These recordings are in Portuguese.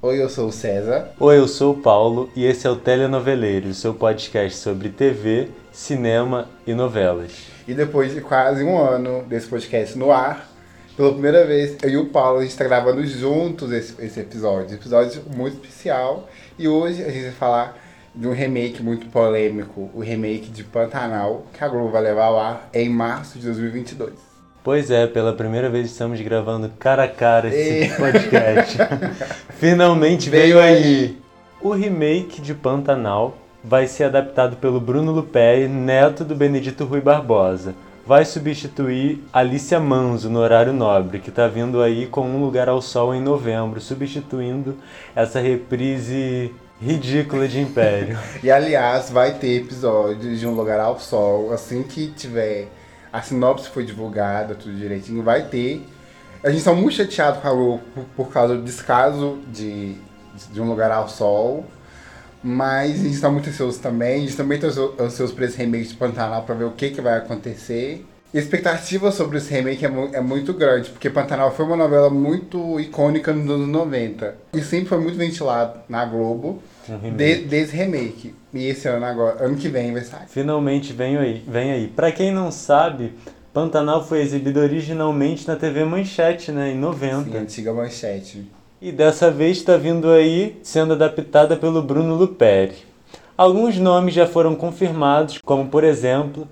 Oi, eu sou o César. Oi, eu sou o Paulo e esse é o Telenoveleiro, seu podcast sobre TV, cinema e novelas. E depois de quase um ano desse podcast no ar, pela primeira vez, eu e o Paulo, a gente está gravando juntos esse, esse episódio. Episódio muito especial. E hoje a gente vai falar de um remake muito polêmico, o remake de Pantanal, que a Globo vai levar ao ar em março de 2022. Pois é, pela primeira vez estamos gravando cara a cara esse podcast. Finalmente veio aí. O remake de Pantanal vai ser adaptado pelo Bruno Lupé, neto do Benedito Rui Barbosa. Vai substituir Alicia Manso no horário nobre, que está vindo aí com Um Lugar ao Sol em novembro, substituindo essa reprise ridícula de Império. e aliás, vai ter episódios de Um Lugar ao Sol, assim que tiver a sinopse foi divulgada, tudo direitinho, vai ter. A gente está muito chateado com a Globo por, causa do descaso de, de Um Lugar ao Sol. Mas a gente está muito ansioso também. A gente também está ansioso por esse remake de Pantanal para ver o que, que vai acontecer. A expectativa sobre esse remake é, mu é, muito grande, porque Pantanal foi uma novela muito icônica nos anos 90. E sempre foi muito ventilado na Globo um de, desse remake. E esse ano agora, ano que vem vai sair. Finalmente vem aí. Vem aí. Pra quem não sabe, Pantanal foi exibido originalmente na TV Manchete, né? Em 90. Sim, antiga Manchete. E dessa vez está vindo aí sendo adaptada pelo Bruno Luperi. Alguns nomes já foram confirmados, como por exemplo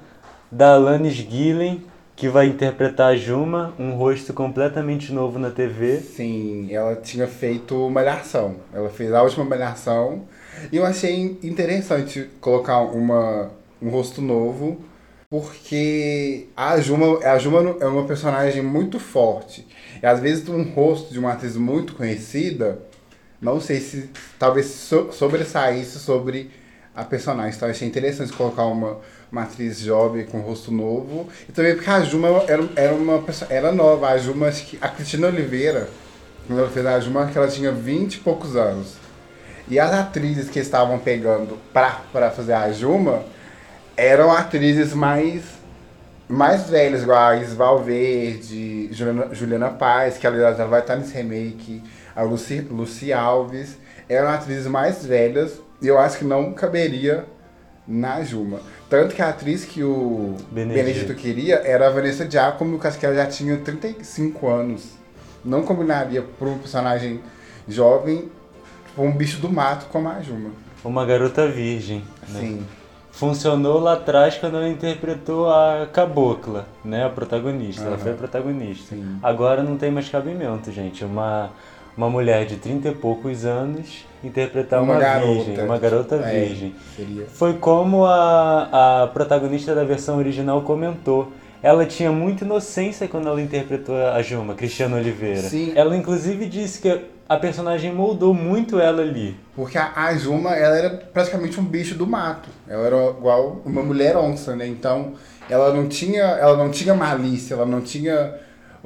da Alanis Gillen, que vai interpretar a Juma, um rosto completamente novo na TV. Sim, ela tinha feito Malhação. Ela fez a última Malhação. E eu achei interessante colocar uma, um rosto novo, porque a Juma, a Juma é uma personagem muito forte. E às vezes um rosto de uma atriz muito conhecida, não sei se talvez so, sobressaísse sobre a personagem. Então eu achei interessante colocar uma uma atriz jovem com rosto novo. E também porque a Juma era, era uma pessoa, era nova. A Juma, a Cristina Oliveira, quando ela fez a Juma, que ela tinha 20 e poucos anos. E as atrizes que estavam pegando pra, pra fazer a Juma eram atrizes mais, mais velhas, igual a Isval Verde, Juliana, Juliana Paz, que aliás ela vai estar nesse remake, a Lucy, Lucy Alves. Eram atrizes mais velhas e eu acho que não caberia na Juma. Tanto que a atriz que o Benedito, Benedito queria era a Vanessa Giacomo, que ela já tinha 35 anos. Não combinaria para um personagem jovem, um bicho do mato como a Juma. Uma garota virgem. Né? Sim. Funcionou lá atrás quando ela interpretou a Cabocla, né? A protagonista. Uhum. Ela foi a protagonista. Sim. Agora não tem mais cabimento, gente. Uma uma mulher de 30 e poucos anos interpretar uma, uma garota, virgem, uma garota é, virgem. Seria. Foi como a, a protagonista da versão original comentou. Ela tinha muita inocência quando ela interpretou a Juma, Cristiana Oliveira. Sim. Ela inclusive disse que a personagem moldou muito ela ali. Porque a, a Juma, ela era praticamente um bicho do mato. Ela era igual uma mulher onça, né? Então, ela não tinha, ela não tinha malícia, ela não tinha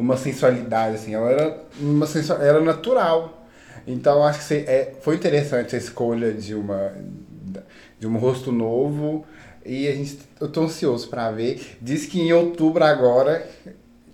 uma sensualidade, assim. Ela era, uma sensual, era natural. Então acho que é, foi interessante a escolha de uma de um rosto novo e a gente eu tô ansioso para ver. Diz que em outubro agora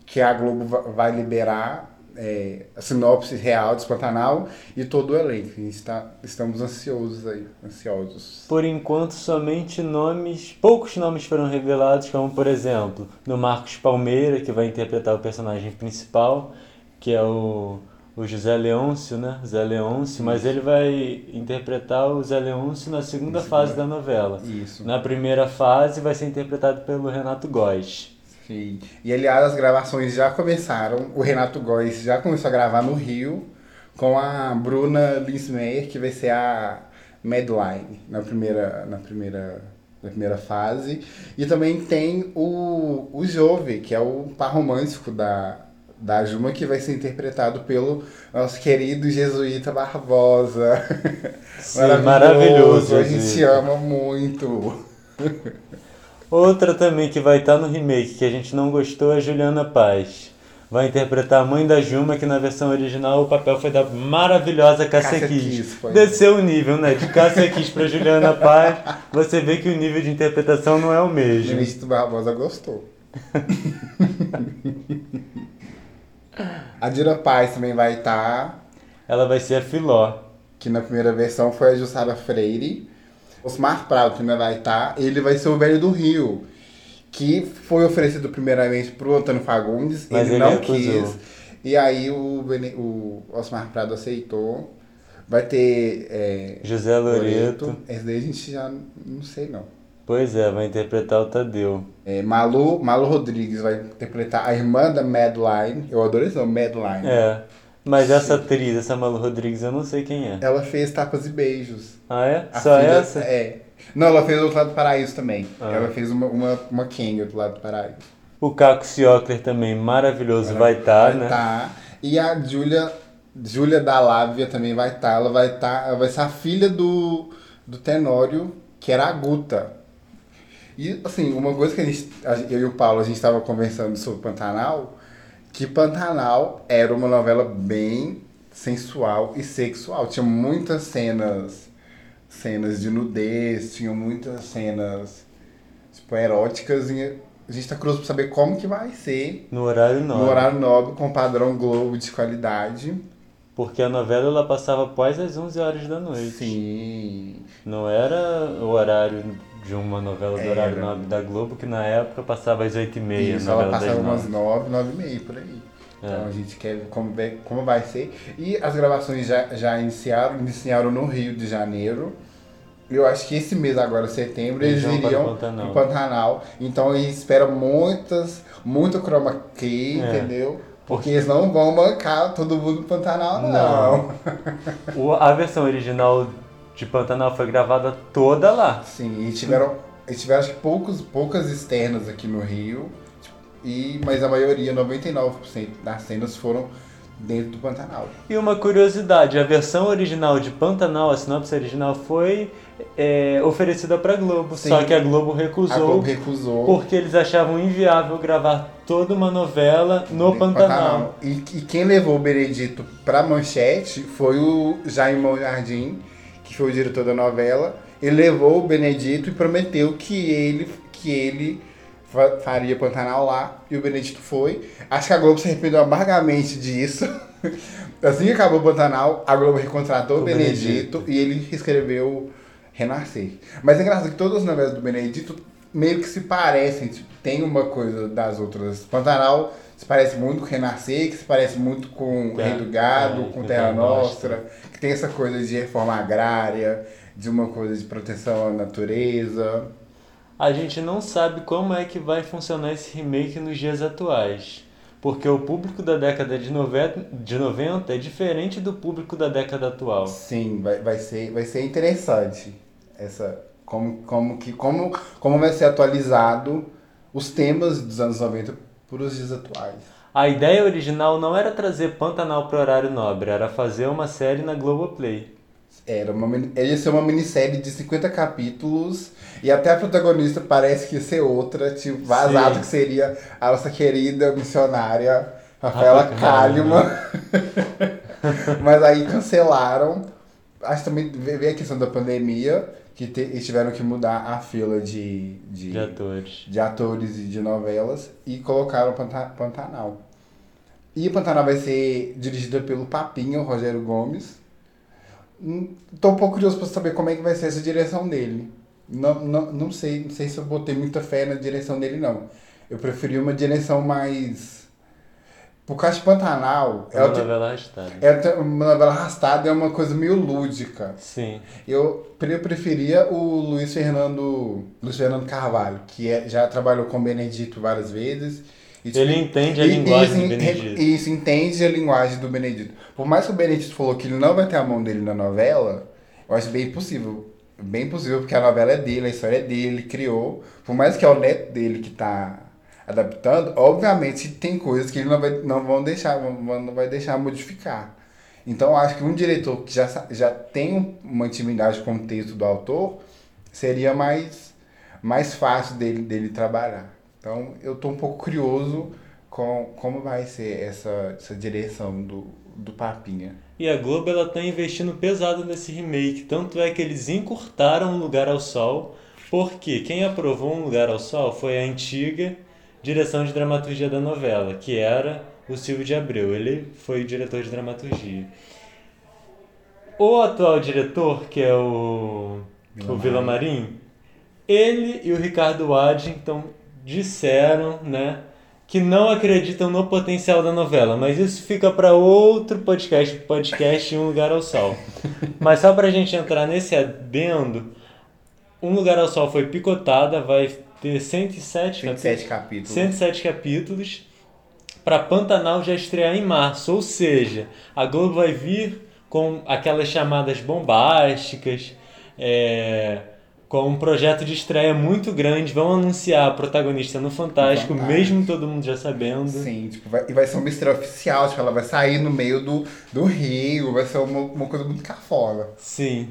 que a Globo vai liberar é, a sinopse real de Pantanal e todo o elenco. A gente tá, estamos ansiosos aí, ansiosos. Por enquanto, somente nomes, poucos nomes foram revelados, como por exemplo, no Marcos Palmeira, que vai interpretar o personagem principal, que é o, o José Leôncio, né? Zé Leôncio, mas ele vai interpretar o Zé Leôncio na segunda fase da novela. Isso. Na primeira fase vai ser interpretado pelo Renato Góes. Sim. E aliás, as gravações já começaram. O Renato Góes já começou a gravar no Rio com a Bruna Linsmeyer, que vai ser a Medline na primeira, na primeira, na primeira fase. E também tem o, o Jove, que é o par romântico da, da Juma, que vai ser interpretado pelo nosso querido jesuíta Barbosa. Sim, maravilhoso. maravilhoso a gente ama muito. Outra também que vai estar no remake que a gente não gostou é Juliana Paz. Vai interpretar a mãe da Juma, que na versão original o papel foi da maravilhosa Cássia Kiss. Desceu o nível, né? De Cássia Kiss pra Juliana Paz, você vê que o nível de interpretação não é o mesmo. Ministro Barbosa gostou. a Dira Paz também vai estar. Ela vai ser a Filó. que na primeira versão foi a Jussara Freire. Osmar Prado também vai estar. Ele vai ser o velho do Rio. Que foi oferecido primeiramente pro Antônio Fagundes. Mas ele, ele não recusou. quis. E aí o, Bene- o Osmar Prado aceitou. Vai ter. é, José Loreto. Esse daí a gente já não sei não. Pois é, vai interpretar o Tadeu. É, Malu, Malu Rodrigues vai interpretar a irmã da Madeline. Eu adoro esse nome, Madeline. É. Mas essa atriz, essa Malu Rodrigues, eu não sei quem é. Ela fez Tapas e Beijos. Ah, é? A Só filha- essa? É. Não, ela fez do outro lado do paraíso também. Ah. Ela fez uma, uma, uma Kenga do lado do paraíso. O Caco Ciocler também, maravilhoso, vai estar, vai né? tá. E a Júlia, Júlia da Lávia também vai estar. Ela vai estar. ela vai ser a filha do, do Tenório, que era a Guta. E assim, uma coisa que a gente, eu e o Paulo, a gente estava conversando sobre Pantanal, que Pantanal era uma novela bem sensual e sexual. Tinha muitas cenas, cenas de nudez, tinha muitas cenas tipo, eróticas e a gente tá curioso pra saber como que vai ser No horário não. no horário nobre com padrão Globo de qualidade. Porque a novela ela passava após as 11 horas da noite. Sim. Não era o horário de uma novela do horário Era. nobre da Globo, que na época passava às 8h30. Isso, ela passava umas nove. 9, 9 e meia por aí. É. Então a gente quer ver como, como vai ser. E as gravações já, já iniciaram, iniciaram no Rio de Janeiro. Eu acho que esse mês agora, setembro, Eles eles vão para iriam Pantanal. Pantanal. Então a gente espera muitas, muito chroma key, É. entendeu? Porque eles não vão bancar todo mundo no Pantanal, não. Não. O- a versão original de Pantanal foi gravada toda lá. Sim, e tiveram, e tiveram acho que poucos, poucas externas aqui no Rio, e, mas a maioria, 99% das cenas foram dentro do Pantanal. E uma curiosidade, a versão original de Pantanal, a sinopse original, foi é, oferecida para Globo. Sim. Só que a Globo recusou, A Globo recusou porque eles achavam inviável gravar toda uma novela no do Pantanal. E, e quem levou o Benedito pra manchete foi o Jaime Jardim, que foi o diretor da novela. Ele levou o Benedito e prometeu que ele, que ele fa- faria Pantanal lá, e o Benedito foi. Acho que a Globo se arrependeu amargamente disso. Assim que acabou o Pantanal, a Globo recontratou o, O Benedito, e ele escreveu Renascer. Mas é engraçado que todas as novelas do Benedito meio que se parecem, tipo, tem uma coisa das outras. Pantanal se parece muito com Renascer, que se parece muito com Terra- Rei do Gado, é, com Terra Nostra, que tem essa coisa de reforma agrária, de uma coisa de proteção à natureza. A gente não sabe como é que vai funcionar esse remake nos dias atuais. Porque o público da década de 90, de 90 é diferente do público da década atual. Sim, vai, vai, ser, vai ser interessante essa como, como, que, como, como vai ser atualizado os temas dos anos 90 para os dias atuais. A ideia original não era trazer Pantanal para horário nobre, era fazer uma série na Globoplay. Era uma, ia ser uma minissérie de 50 capítulos e até a protagonista parece que ia ser outra, tipo, vazado Sim. que seria a nossa querida missionária Rafaela Rafa Kalimann. Mas aí cancelaram. Acho que também veio a questão da pandemia, que te- eles tiveram que mudar a fila de, de, De atores. de atores e de novelas e colocaram Panta- Pantanal. E o Pantanal vai ser dirigida pelo Papinha, o Rogério Gomes. Hum, Tô um pouco curioso para saber como é que vai ser essa direção dele. Não, não, não sei, não sei se eu botei muita fé na direção dele, não. Eu preferi uma direção mais. Por causa de Pantanal, É uma novela arrastada. é uma novela arrastada, é uma coisa meio lúdica. Sim. Eu pre- preferia o Luiz Fernando, Luiz Fernando Carvalho, que é- já trabalhou com o Benedito várias vezes. Tipo, Ele entende a e- linguagem isso, do en- Benedito. Isso, entende a linguagem do Benedito. Por mais que o Benedito falou que ele não vai ter a mão dele na novela, eu acho bem possível. Bem possível, porque a novela é dele, a história é dele, ele criou. Por mais que é o neto dele que tá adaptando, obviamente tem coisas que ele não vai, não vão deixar, não vai deixar modificar. Então eu acho que um diretor que já, já tem um- uma intimidade com o texto do autor seria mais, mais fácil dele, dele trabalhar. Então eu tô um pouco curioso com como vai ser essa, essa direção do, do Papinha. E a Globo ela tá investindo pesado nesse remake, tanto é que eles encurtaram Um Lugar ao Sol, porque quem aprovou Um Lugar ao Sol foi a antiga direção de dramaturgia da novela, que era o Silvio de Abreu. Ele foi o diretor de dramaturgia. o atual diretor, que é o, Vila o Vila Marim, ele e o Ricardo Waddington disseram, né, que não acreditam no potencial da novela, mas isso fica para outro podcast, podcast Um Lugar ao Sol. mas só pra gente entrar nesse adendo, Um Lugar ao Sol foi picotada, vai ter 107 capítulos. 27 capítulos. 107 capítulos para Pantanal já estrear em março, ou seja, a Globo vai vir com aquelas chamadas bombásticas, é, com um projeto de estreia muito grande, vão anunciar a protagonista no Fantástico, Fantástico. mesmo todo mundo já sabendo. Sim, tipo, vai, e vai ser uma estreia oficial, tipo, ela vai sair no meio do, do rio, vai ser uma, uma coisa muito cafona. Sim.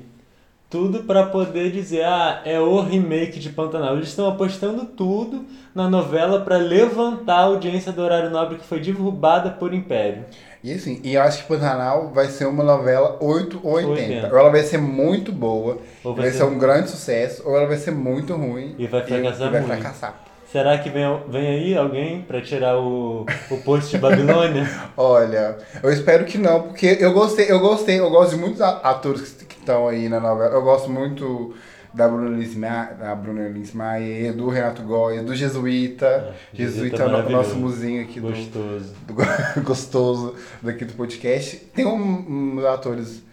Tudo para poder dizer, ah, é o remake de Pantanal. Eles estão apostando tudo na novela para levantar a audiência do horário nobre que foi derrubada por Império. E assim, e eu acho que Pantanal vai ser uma novela 8 ou 80. 80. Ou ela vai ser muito boa, vai, vai ser... ser- um grande sucesso, ou ela vai ser muito ruim. E vai fracassar e vai fracassar. Será que vem, vem aí alguém para tirar o, o posto de Babilônia? Olha, eu espero que não, porque eu gostei, eu gostei, eu gosto de muitos atores que estão aí na novela. Eu gosto muito da Bruna Lismayer, da Bruna Lismayer, do Renato Góes, do Jesuíta. Jesuíta Jesuíta é o nosso muzinho aqui do, Gostoso. do gostoso daqui do podcast. Tem um- uns atores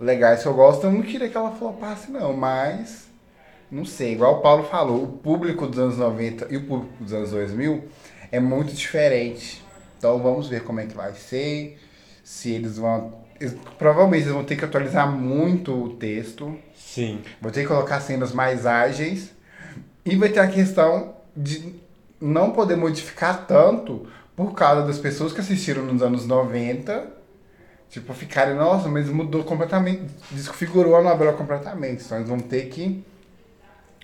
legais que eu gosto, eu não queria que ela flopasse não, mas não sei, igual o Paulo falou, o público dos anos 90 e o público dos anos 2000 é muito diferente. Então vamos ver como é que vai ser, se eles vão provavelmente eles vão ter que atualizar muito o texto, Sim. vão ter que colocar cenas mais ágeis e vai ter a questão de não poder modificar tanto por causa das pessoas que assistiram nos anos 90, tipo, ficarem, nossa, mas mudou completamente, desconfigurou a novela completamente. Então eles vão ter que.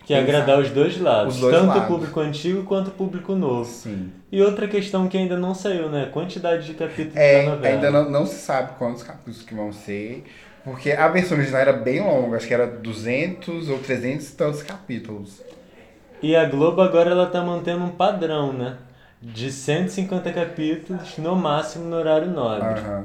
Que é agradar os dois lados. Os dois tanto lados. o público antigo quanto o público novo. Sim. E outra questão que ainda não saiu, né? Quantidade de capítulos É, da novela. ainda não, não se sabe quantos capítulos que vão ser, porque a versão original era bem longa, acho que era 200 ou 300 e tantos capítulos. E a Globo agora ela tá mantendo um padrão, né? De 150 capítulos no máximo no horário nobre. Aham.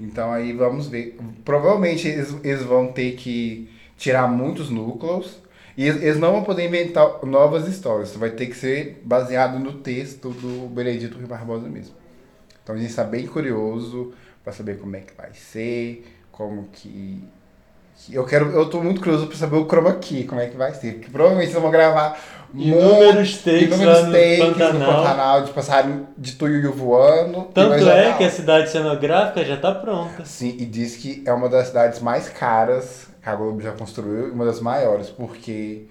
Então aí vamos ver. Provavelmente eles, eles vão ter que tirar muitos núcleos e eles, não vão poder inventar novas histórias. Vai ter que ser baseado no texto do Benedito Rui Barbosa mesmo. Então a gente está bem curioso para saber como é que vai ser, como que. Eu quero, eu tô muito curioso para saber o chroma key, como é que vai ser. Porque provavelmente vão gravar Inúmeros takes inúmeros lá no takes no Pantanal. Pantanal de passarinho de tuiuiu voando. Tanto é que a cidade cenográfica já tá pronta. Sim, e diz que é uma das cidades mais caras que a Globo já construiu uma das maiores, porque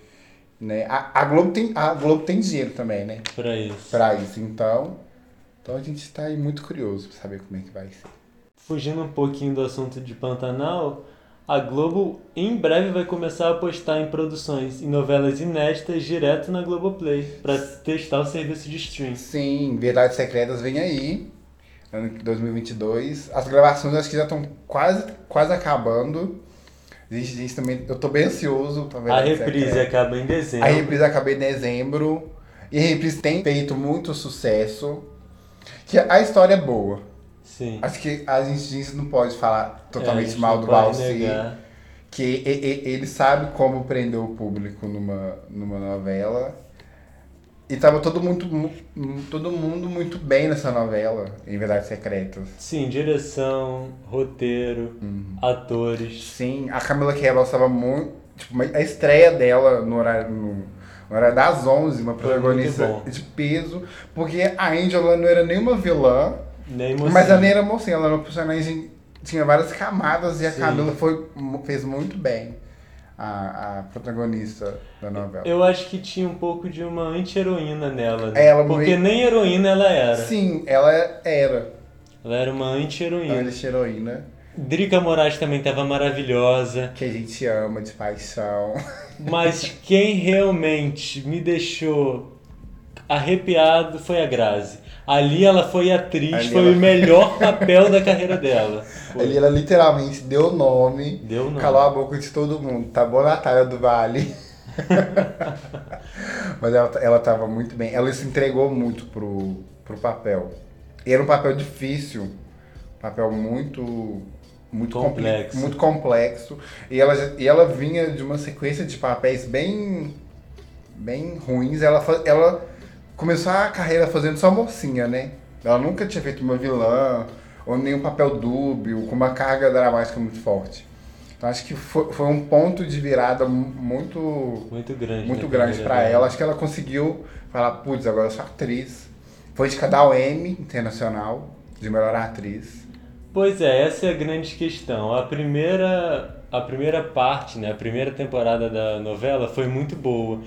né, a, a, Globo tem, a Globo tem dinheiro também, né? Pra isso. Pra isso. Então, então a gente está aí muito curioso pra saber como é que vai ser. Fugindo um pouquinho do assunto de Pantanal, a Globo em breve vai começar a apostar em produções e novelas inéditas direto na Globoplay para testar o serviço de stream. Sim, Verdades Secretas vem aí, ano de 2022. As gravações acho que já estão quase, quase acabando. A gente, a gente também, eu tô bem ansioso pra A Verdades reprise Secretas. acaba em A dezembro. reprise acabei em dezembro. E a reprise tem feito muito sucesso. Que a história é boa. Sim. Acho que a gente, a gente não pode falar É, a totalmente gente mal do negar. Que ele sabe como prender o público numa, numa novela. E tava todo mundo, mu- todo mundo muito bem nessa novela, em Verdades Secretas. Sim, direção, roteiro, Uhum. atores. Sim, a Camila Cabello estava muito. Tipo, a estreia dela no horário, no, no horário das 11, uma protagonista de peso, porque a Angela não era nenhuma vilã, Nem mas mocinho. ela nem era mocinha, ela era uma personagem. Tinha várias camadas e a Sim. Camila foi, fez muito bem a, a protagonista da novela. Eu acho que tinha um pouco de uma anti-heroína nela, né? Ela Porque meio- nem heroína ela era. Sim, ela era Ela era uma anti-heroína. antes heroína, Drica Moraes também estava maravilhosa. que a gente ama de paixão. Mas quem realmente me deixou arrepiado foi a Grazi. Ali ela foi atriz, Ali foi ela- o melhor papel da carreira dela. Foi. Ali ela literalmente deu nome, Deu nome. calou a boca de todo mundo. Tá bom, Natália do Vale? Mas ela, ela tava muito bem. Ela se entregou muito pro, pro papel. E era um papel difícil. Um papel muito muito Complexo. muito complexo e ela e ela vinha de uma sequência de papéis bem bem ruins. Ela ela começou a carreira fazendo só mocinha, né? Ela nunca tinha feito uma vilã ou nenhum papel dúbio com uma carga dramática muito forte. Então acho que foi, foi um ponto de virada mu- muito Muito grande. muito na grande dela. ela. Acho que ela conseguiu falar, putz, agora eu sou atriz. Foi indicada ao Emmy Internacional de melhor atriz. Pois é, essa é a grande questão. A primeira, a primeira parte, né, a primeira temporada da novela foi muito boa.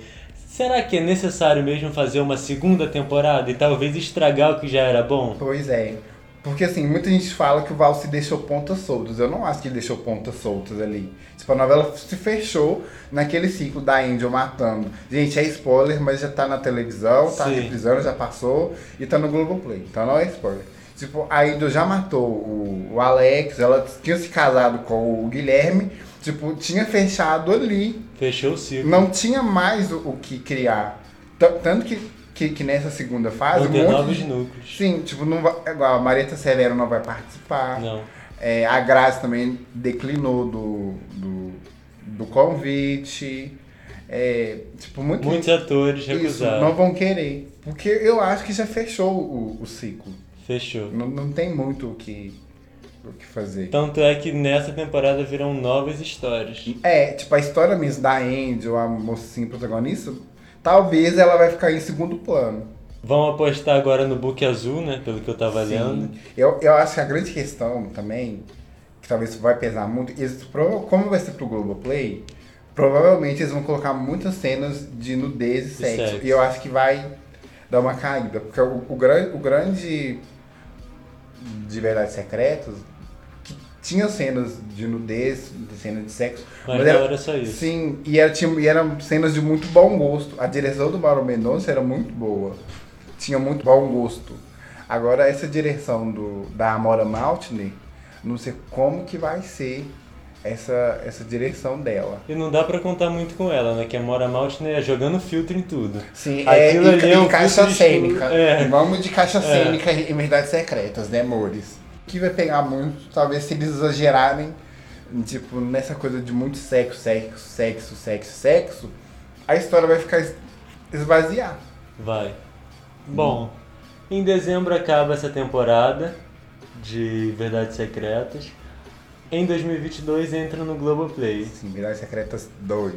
Será que é necessário mesmo fazer uma segunda temporada e talvez estragar o que já era bom? Pois é. Porque assim, muita gente fala que o Valsi deixou pontas soltas. Eu não acho que ele deixou pontas soltas ali. Tipo, a novela se fechou naquele ciclo da Angel matando. Gente, é spoiler, mas já tá na televisão, tá Sim. reprisando, já passou e tá no Globoplay. Então não é spoiler. Tipo, a Angel já matou o, o Alex, ela tinha se casado com o Guilherme. Tipo, tinha fechado ali Fechou o ciclo. não tinha mais o, o que criar. Tanto que, que, que nessa segunda fase. Vão um ter monte novos de- núcleos. Sim, tipo, não vai, igual a Marieta Severo não vai participar. Não. É, a Grazi também declinou do, do, do convite. É, tipo, muito, Muitos atores isso, recusaram. não vão querer. Porque eu acho que já fechou o, o ciclo. Fechou. Não, não tem muito o que, o que fazer. Tanto é que nessa temporada virão novas histórias. É, tipo, a história mesmo da Angel, a mocinha protagonista, talvez ela vai ficar em segundo plano. Vão apostar agora no Book Azul, né? Pelo que eu tava lendo. Sim. Eu, eu acho que a grande questão também, que talvez vai pesar muito, eles, como vai ser pro Globoplay, provavelmente eles vão colocar muitas cenas de nudez e sexo. sexo. E eu acho que vai dar uma caída. Porque o, o, o grande de Verdades Secretas, que tinha cenas de nudez, de cenas de sexo. Mas era- não era só isso. Sim, e, era, tinha, e eram cenas de muito bom gosto. A direção do Mauro Mendonça era muito boa. Tinha muito bom gosto. Agora, essa direção do, da Amora Maltney, não sei como que vai ser essa, essa direção dela. E não dá pra contar muito com ela, né? Que a Mora Maltner é jogando filtro em tudo. Sim, Aquilo é, ali e, é um caixa cênica. É. Vamos de caixa É. cênica em Verdades Secretas, né, amores? Que vai pegar muito, talvez se eles exagerarem, tipo, nessa coisa de muito sexo, sexo, sexo, sexo, sexo, a história vai ficar es- esvaziar. Vai. Bom, em dezembro acaba essa temporada de Verdades Secretas. Em 2022 entra no Globoplay. Sim, Verdades Secretas 2.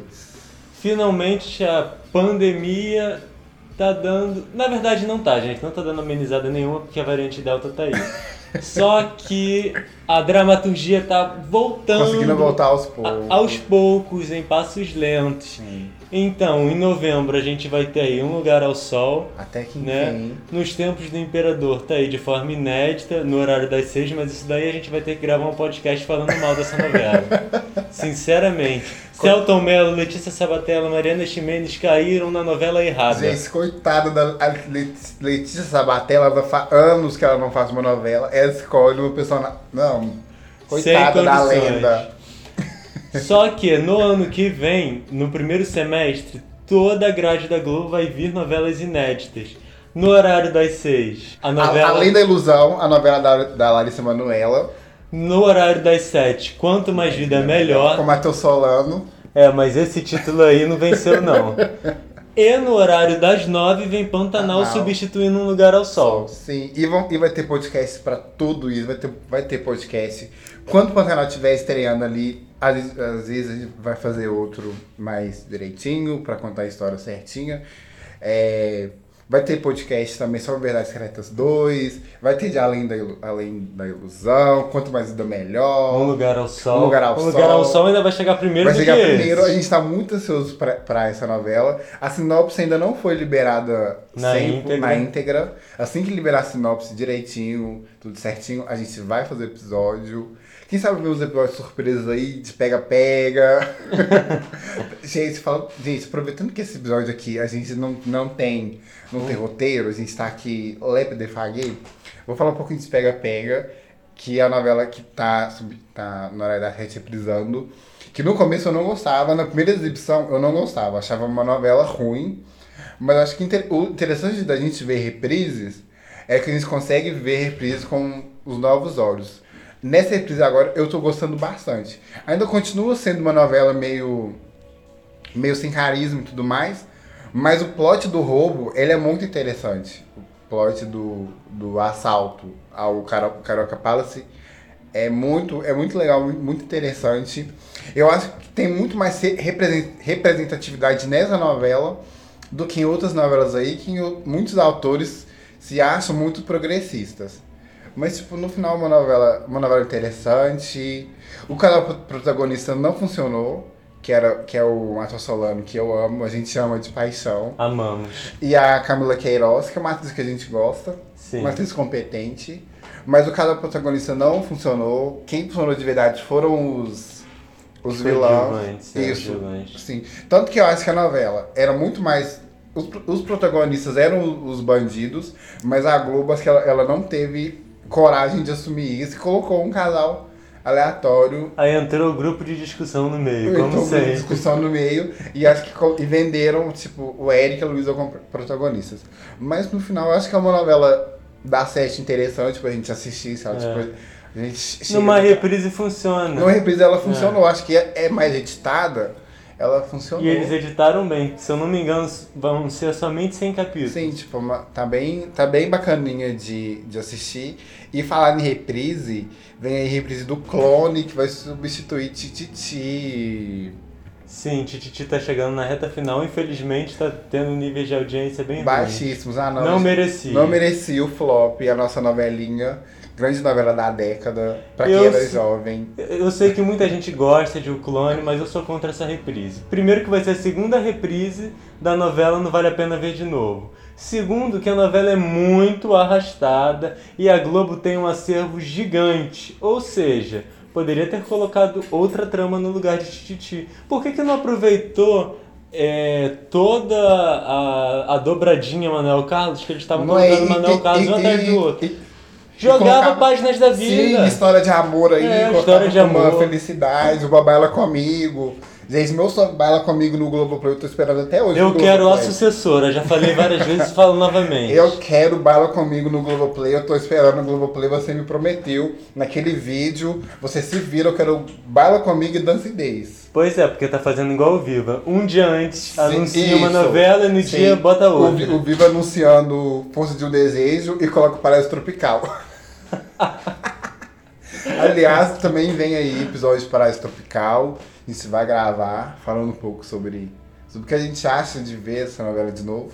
Finalmente a pandemia tá dando. Na verdade não tá, gente. Não tá dando amenizada nenhuma porque a variante Delta tá aí. Só que a dramaturgia tá voltando Conseguindo voltar aos a- poucos. aos poucos, em passos lentos. Sim. Então, em novembro a gente vai ter aí Um Lugar ao Sol, Até que né? enfim. Nos tempos do Imperador, tá aí de forma inédita, no horário das seis, mas isso daí a gente vai ter que gravar um podcast falando mal dessa novela. Sinceramente. Celton Mello, Letícia Sabatella, Mariana Ximenes caíram na novela errada. Gente, coitada da Letícia Sabatella, ela faz anos que ela não faz uma novela. Ela escolhe uma personagem. Não. Coitada da lenda. Só que no ano que vem, no primeiro semestre, toda a grade da Globo vai vir novelas inéditas. No horário das seis, a A- novela. Além da ilusão, a novela da, da Larissa Manoela. No horário das sete, quanto mais vida melhor. Com Matheus Solano. É, mas esse título aí não venceu, não. E no horário das nove vem Pantanal Pantanal. substituindo um lugar ao sol. Sim, e, vão, e vai ter podcast pra tudo isso. Vai ter, vai ter podcast. Quando o Pantanal estiver estreando ali, às, vezes- às vezes a gente vai fazer outro mais direitinho, pra contar a história certinha. É, vai ter podcast também sobre Verdades Secretas 2. Vai ter de Além da, Ilu- Além da Ilusão. Quanto mais vida melhor. Um lugar ao sol. Um Lugar ao Um lugar Sol. ao sol ainda vai chegar primeiro Vai chegar primeiro, esse. a gente tá muito ansioso pra, pra essa novela. A sinopse ainda não foi liberada Na 100 íntegra. na íntegra. Assim que liberar a sinopse direitinho, tudo certinho, a gente vai fazer episódio. Quem sabe ver uns episódios surpresas aí, de pega-pega. gente, fala, gente, aproveitando que esse episódio aqui a gente não, não tem não tem roteiro, a gente tá aqui lepe de faguei, vou falar um pouquinho de pega-pega, que é a novela que tá, sub- tá na rede reprisando. Que no começo eu não gostava, na primeira exibição eu não gostava, achava uma novela ruim. Mas acho que inter- o interessante da gente ver reprises é que a gente consegue ver reprises com os novos olhos. nessa reprise agora eu tô gostando bastante. Ainda continua sendo uma novela meio meio sem carisma e tudo mais, mas o plot do roubo, ele é muito interessante. O plot do, do assalto ao Caroca Palace é muito, é muito legal, muito interessante. Eu acho que tem muito mais representatividade nessa novela do que em outras novelas aí, que muitos autores se acham muito progressistas. Mas, tipo, no final, uma novela, uma novela interessante. O canal protagonista não funcionou que, era, que é o Matheus Solano, que eu amo, a gente ama de paixão. Amamos. E a Camila Queiroz, que é uma atriz que a gente gosta, Sim. uma atriz competente. Mas o caso protagonista não funcionou. Quem funcionou de verdade foram os, os vilões. É, Isso. Sim. Tanto que eu acho que a novela era muito mais. Os, os protagonistas eram os bandidos, mas a Globo acho que ela, ela não teve coragem de assumir isso e colocou um casal aleatório. Aí entrou o grupo de discussão no meio, como entrou sempre. de discussão no meio e acho que e venderam, tipo, o Eric e a Luísa como protagonistas. Mas no final, acho que é uma novela da sete interessante pra gente assistir, sabe? É. Tipo, a gente Numa reprise funciona. Numa reprise ela funcionou, é. acho que é, é mais editada ela funcionou. E eles editaram bem. Se eu não me engano, vão ser somente 100 capítulos. Sim, tipo, tá, bem, tá bem bacaninha de, de assistir. E falar em reprise, vem aí reprise do Clone, que vai substituir Tititi. Sim, Tititi tá chegando na reta final. Infelizmente, tá tendo um nível de audiência bem Baixíssimos. Ah, não. Não merecia. Não merecia o flop, a nossa novelinha grande novela da década, pra quem eu era jovem. Eu sei que muita gente gosta de O Clone, mas eu sou contra essa reprise. Primeiro que vai ser a segunda reprise da novela Não Vale a Pena Ver de Novo. Segundo, que a novela é muito arrastada e a Globo tem um acervo gigante. Ou seja, poderia ter colocado outra trama no lugar de Tititi. Por que, que não aproveitou é, toda a, a dobradinha Manuel Carlos, que eles estavam colocando é, Manuel Carlos um atrás do outro? Jogava páginas da vida. Sim, história de amor aí, é, história de amor. uma felicidade, o Babaila comigo. Gente, meu baila comigo no Globoplay, eu tô esperando até hoje. Eu quero a sucessora, já falei várias vezes e falo novamente. Eu quero baila comigo no Globoplay, eu tô esperando no Globoplay, você me prometeu naquele vídeo, você se vira, eu quero baila comigo e dancidez. Pois é, porque tá fazendo igual o Viva. Um dia antes Sim, anuncia isso. uma novela e no Sim. dia bota outra. O, o Viva anunciando Força de um Desejo e coloca o Paraíso Tropical. Aliás, também vem aí episódio de Paraíso Tropical. A gente vai gravar falando um pouco sobre, sobre o que a gente acha de ver essa novela de novo.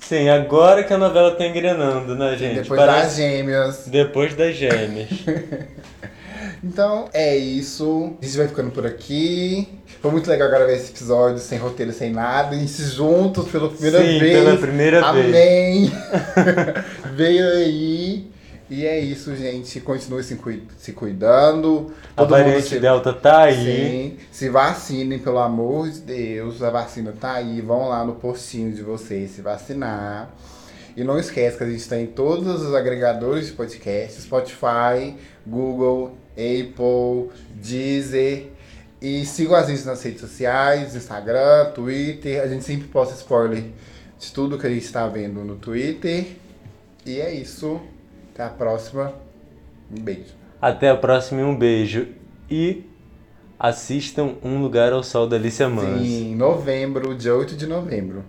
Sim, agora que a novela tá engrenando, né, gente? Depois Parece... das gêmeas. Depois das gêmeas. então, é isso. A gente vai ficando por aqui. Foi muito legal gravar esse episódio sem roteiro, sem nada. A gente juntos pela primeira Sim, vez. pela primeira Amém. vez. Amém. Veio aí. E é isso, gente. Continue se, se cuidando. Todo a variante se... Delta tá aí. Sim. Se vacinem, pelo amor de Deus. A vacina tá aí. Vão lá no postinho de vocês se vacinar. E não esquece que a gente está em todos os agregadores de podcast. Spotify, Google, Apple, Deezer. E sigam a gente nas redes sociais, Instagram, Twitter. A gente sempre posta spoiler de tudo que a gente está vendo no Twitter. E é isso. Até a próxima. Um beijo. Até a próxima e um beijo. E assistam Um Lugar ao Sol da Alicia Manso. Sim, novembro, dia 8 de novembro.